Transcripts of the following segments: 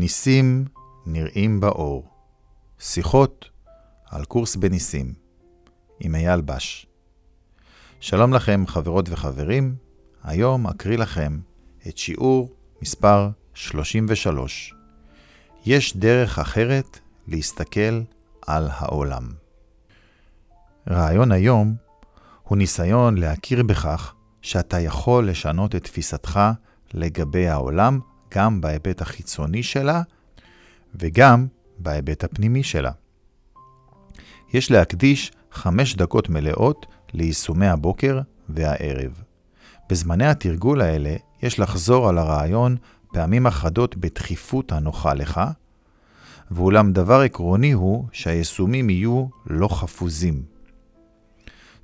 ניסים נראים באור. שיחות על קורס בניסים עם אייל בש. שלום לכם חברות וחברים, היום אקריא לכם את שיעור מספר 33. יש דרך אחרת להסתכל על העולם. רעיון היום הוא ניסיון להכיר בכך שאתה יכול לשנות את תפיסתך לגבי העולם גם בהיבט החיצוני שלה וגם בהיבט הפנימי שלה. יש להקדיש חמש דקות מלאות ליישומי הבוקר והערב. בזמני התרגול האלה יש לחזור על הרעיון פעמים אחדות בדחיפות הנוחה לך, ואולם דבר עקרוני הוא שהיישומים יהיו לא חפוזים.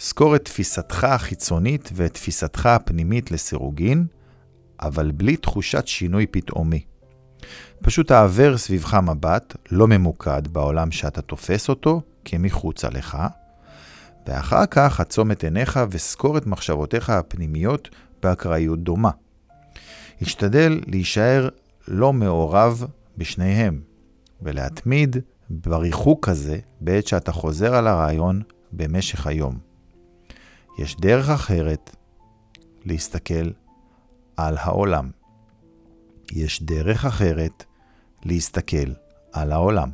זכור את תפיסתך החיצונית ואת תפיסתך הפנימית לסירוגין, אבל בלי תחושת שינוי פתאומי. פשוט תעבר סביבך מבט לא ממוקד בעולם שאתה תופס אותו כמחוצה לך, ואחר כך עצום את עיניך וסקור את מחשבותיך הפנימיות באקראיות דומה. השתדל להישאר לא מעורב בשניהם, ולהתמיד בריחוק הזה בעת שאתה חוזר על הרעיון במשך היום. יש דרך אחרת להסתכל על העולם. יש דרך אחרת להסתכל על העולם.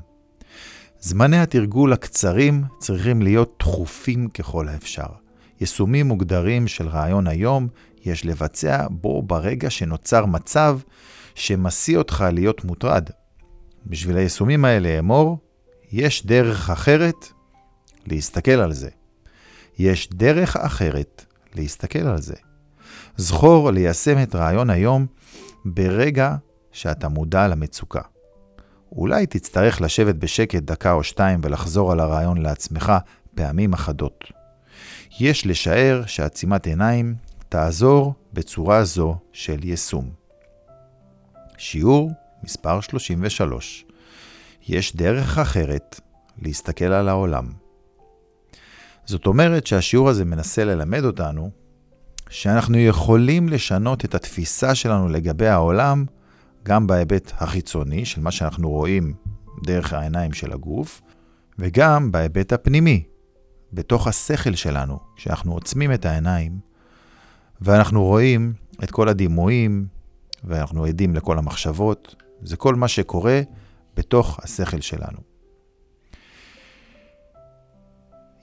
זמני התרגול הקצרים צריכים להיות תכופים ככל האפשר. יישומים מוגדרים של רעיון היום יש לבצע בו ברגע שנוצר מצב שמשיא אותך להיות מוטרד. בשביל היישומים האלה אמור, יש דרך אחרת להסתכל על זה. יש דרך אחרת להסתכל על זה. זכור ליישם את רעיון היום ברגע שאתה מודע למצוקה. אולי תצטרך לשבת בשקט דקה או שתיים ולחזור על הרעיון לעצמך פעמים אחדות. יש לשער שעצימת עיניים תעזור בצורה זו של יישום. שיעור מספר 33 יש דרך אחרת להסתכל על העולם. זאת אומרת שהשיעור הזה מנסה ללמד אותנו שאנחנו יכולים לשנות את התפיסה שלנו לגבי העולם גם בהיבט החיצוני של מה שאנחנו רואים דרך העיניים של הגוף, וגם בהיבט הפנימי, בתוך השכל שלנו, כשאנחנו עוצמים את העיניים ואנחנו רואים את כל הדימויים ואנחנו עדים לכל המחשבות, זה כל מה שקורה בתוך השכל שלנו.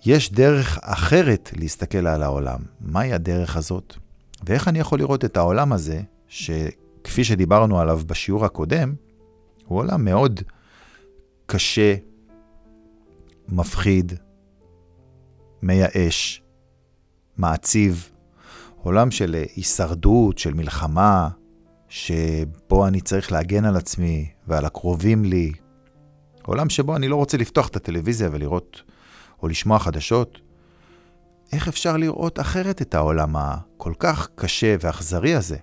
יש דרך אחרת להסתכל על העולם. מהי הדרך הזאת? ואיך אני יכול לראות את העולם הזה, שכפי שדיברנו עליו בשיעור הקודם, הוא עולם מאוד קשה, מפחיד, מייאש, מעציב, עולם של הישרדות, של מלחמה, שבו אני צריך להגן על עצמי ועל הקרובים לי. עולם שבו אני לא רוצה לפתוח את הטלוויזיה ולראות או לשמוע חדשות. איך אפשר לראות אחרת את העולם הכל כך קשה ואכזרי הזה,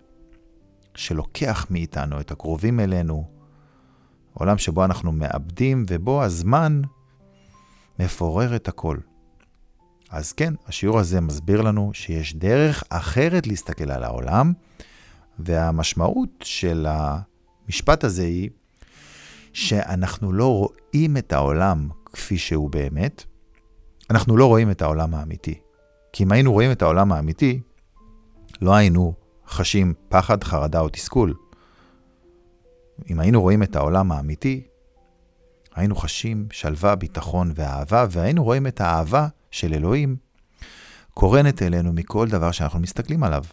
שלוקח מאיתנו את הקרובים אלינו, עולם שבו אנחנו מאבדים ובו הזמן מפורר את הכל. אז כן, השיעור הזה מסביר לנו שיש דרך אחרת להסתכל על העולם, והמשמעות של המשפט הזה היא שאנחנו לא רואים את העולם כפי שהוא באמת, אנחנו לא רואים את העולם האמיתי. כי אם היינו רואים את העולם האמיתי, לא היינו חשים פחד, חרדה או תסכול. אם היינו רואים את העולם האמיתי, היינו חשים שלווה, ביטחון ואהבה, והיינו רואים את האהבה של אלוהים קורנת אלינו מכל דבר שאנחנו מסתכלים עליו.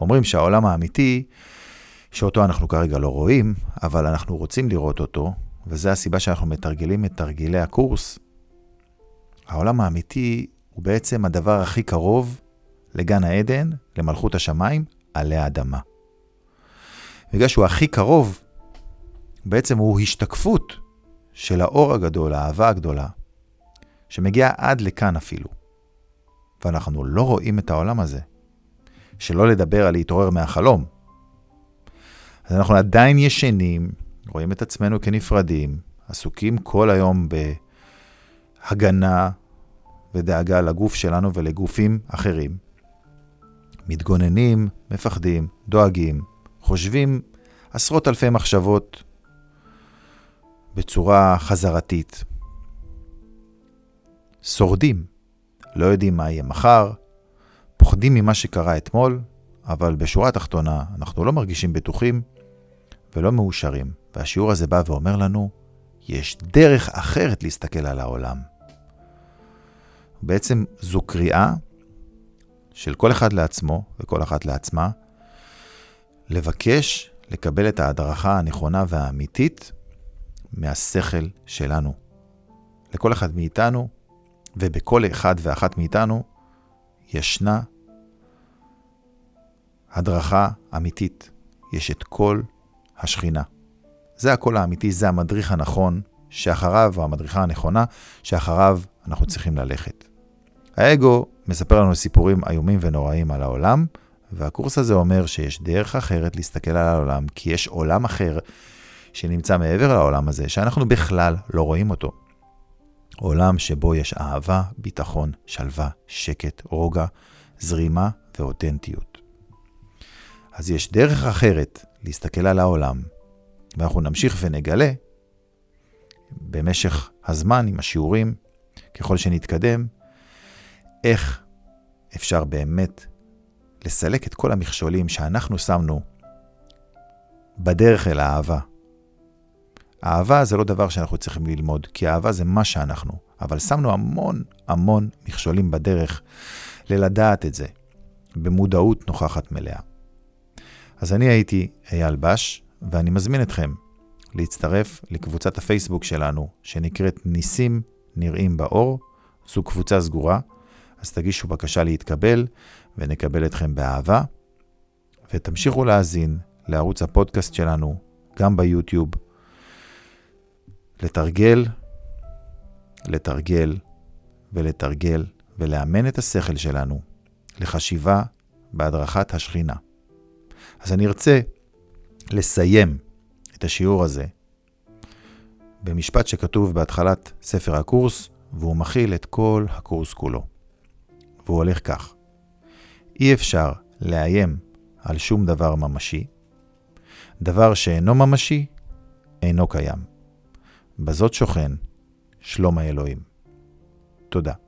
אומרים שהעולם האמיתי, שאותו אנחנו כרגע לא רואים, אבל אנחנו רוצים לראות אותו, וזו הסיבה שאנחנו מתרגלים את תרגילי הקורס, העולם האמיתי הוא בעצם הדבר הכי קרוב לגן העדן, למלכות השמיים, עלי האדמה. בגלל שהוא הכי קרוב, בעצם הוא השתקפות של האור הגדול, האהבה הגדולה, שמגיעה עד לכאן אפילו. ואנחנו לא רואים את העולם הזה. שלא לדבר על להתעורר מהחלום. אז אנחנו עדיין ישנים, רואים את עצמנו כנפרדים, עסוקים כל היום בהגנה ודאגה לגוף שלנו ולגופים אחרים. מתגוננים, מפחדים, דואגים, חושבים עשרות אלפי מחשבות בצורה חזרתית. שורדים, לא יודעים מה יהיה מחר, פוחדים ממה שקרה אתמול, אבל בשורה התחתונה אנחנו לא מרגישים בטוחים ולא מאושרים. והשיעור הזה בא ואומר לנו, יש דרך אחרת להסתכל על העולם. בעצם זו קריאה של כל אחד לעצמו וכל אחת לעצמה, לבקש לקבל את ההדרכה הנכונה והאמיתית מהשכל שלנו. לכל אחד מאיתנו, ובכל אחד ואחת מאיתנו, ישנה הדרכה אמיתית. יש את כל השכינה. זה הקול האמיתי, זה המדריך הנכון, שאחריו, או המדריכה הנכונה, שאחריו אנחנו צריכים ללכת. האגו מספר לנו סיפורים איומים ונוראים על העולם, והקורס הזה אומר שיש דרך אחרת להסתכל על העולם, כי יש עולם אחר שנמצא מעבר לעולם הזה, שאנחנו בכלל לא רואים אותו. עולם שבו יש אהבה, ביטחון, שלווה, שקט, רוגע, זרימה ואותנטיות. אז יש דרך אחרת להסתכל על העולם, ואנחנו נמשיך ונגלה במשך הזמן עם השיעורים, ככל שנתקדם, איך אפשר באמת לסלק את כל המכשולים שאנחנו שמנו בדרך אל האהבה. אהבה זה לא דבר שאנחנו צריכים ללמוד, כי אהבה זה מה שאנחנו, אבל שמנו המון המון מכשולים בדרך ללדעת את זה, במודעות נוכחת מלאה. אז אני הייתי אייל בש, ואני מזמין אתכם להצטרף לקבוצת הפייסבוק שלנו, שנקראת ניסים נראים באור. זו קבוצה סגורה, אז תגישו בקשה להתקבל, ונקבל אתכם באהבה. ותמשיכו להאזין לערוץ הפודקאסט שלנו, גם ביוטיוב. לתרגל, לתרגל ולתרגל, ולאמן את השכל שלנו לחשיבה בהדרכת השכינה. אז אני ארצה לסיים את השיעור הזה במשפט שכתוב בהתחלת ספר הקורס, והוא מכיל את כל הקורס כולו. והוא הולך כך: אי אפשר לאיים על שום דבר ממשי. דבר שאינו ממשי, אינו קיים. בזאת שוכן שלום האלוהים. תודה.